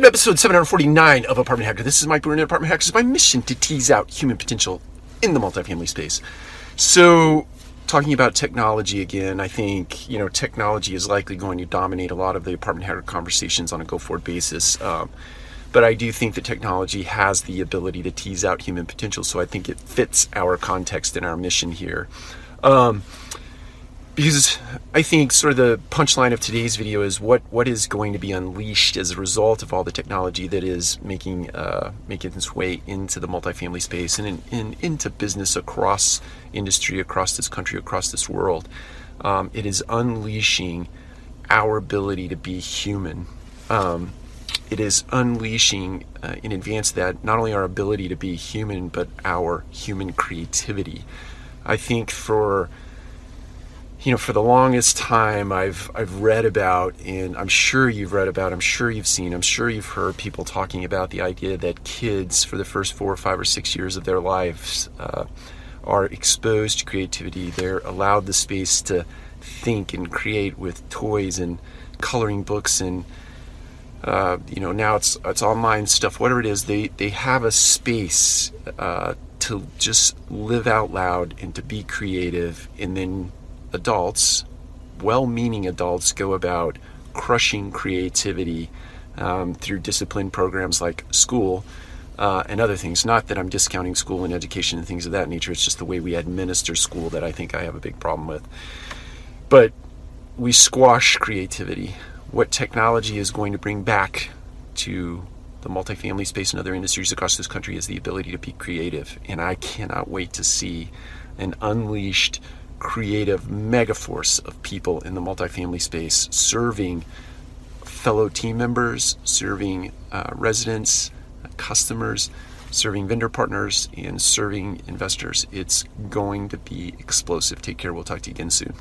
Welcome to episode 749 of Apartment Hacker. This is Mike Brewer, Apartment Hackers. It's my mission to tease out human potential in the multifamily space. So, talking about technology again, I think you know technology is likely going to dominate a lot of the apartment hacker conversations on a go-forward basis. Um, but I do think that technology has the ability to tease out human potential, so I think it fits our context and our mission here. Um, because I think sort of the punchline of today's video is what what is going to be unleashed as a result of all the technology that is making uh, making its way into the multifamily space and in, in, into business across industry, across this country, across this world. Um, it is unleashing our ability to be human. Um, it is unleashing uh, in advance that not only our ability to be human, but our human creativity. I think for you know, for the longest time, I've I've read about, and I'm sure you've read about, I'm sure you've seen, I'm sure you've heard people talking about the idea that kids, for the first four or five or six years of their lives, uh, are exposed to creativity. They're allowed the space to think and create with toys and coloring books and uh, you know now it's it's online stuff. Whatever it is, they they have a space uh, to just live out loud and to be creative, and then adults, well meaning adults, go about crushing creativity um, through discipline programs like school uh, and other things. Not that I'm discounting school and education and things of that nature, it's just the way we administer school that I think I have a big problem with. But we squash creativity. What technology is going to bring back to the multifamily space and other industries across this country is the ability to be creative. And I cannot wait to see an unleashed creative megaforce of people in the multifamily space serving fellow team members, serving uh, residents, customers, serving vendor partners, and serving investors. It's going to be explosive. Take care. We'll talk to you again soon.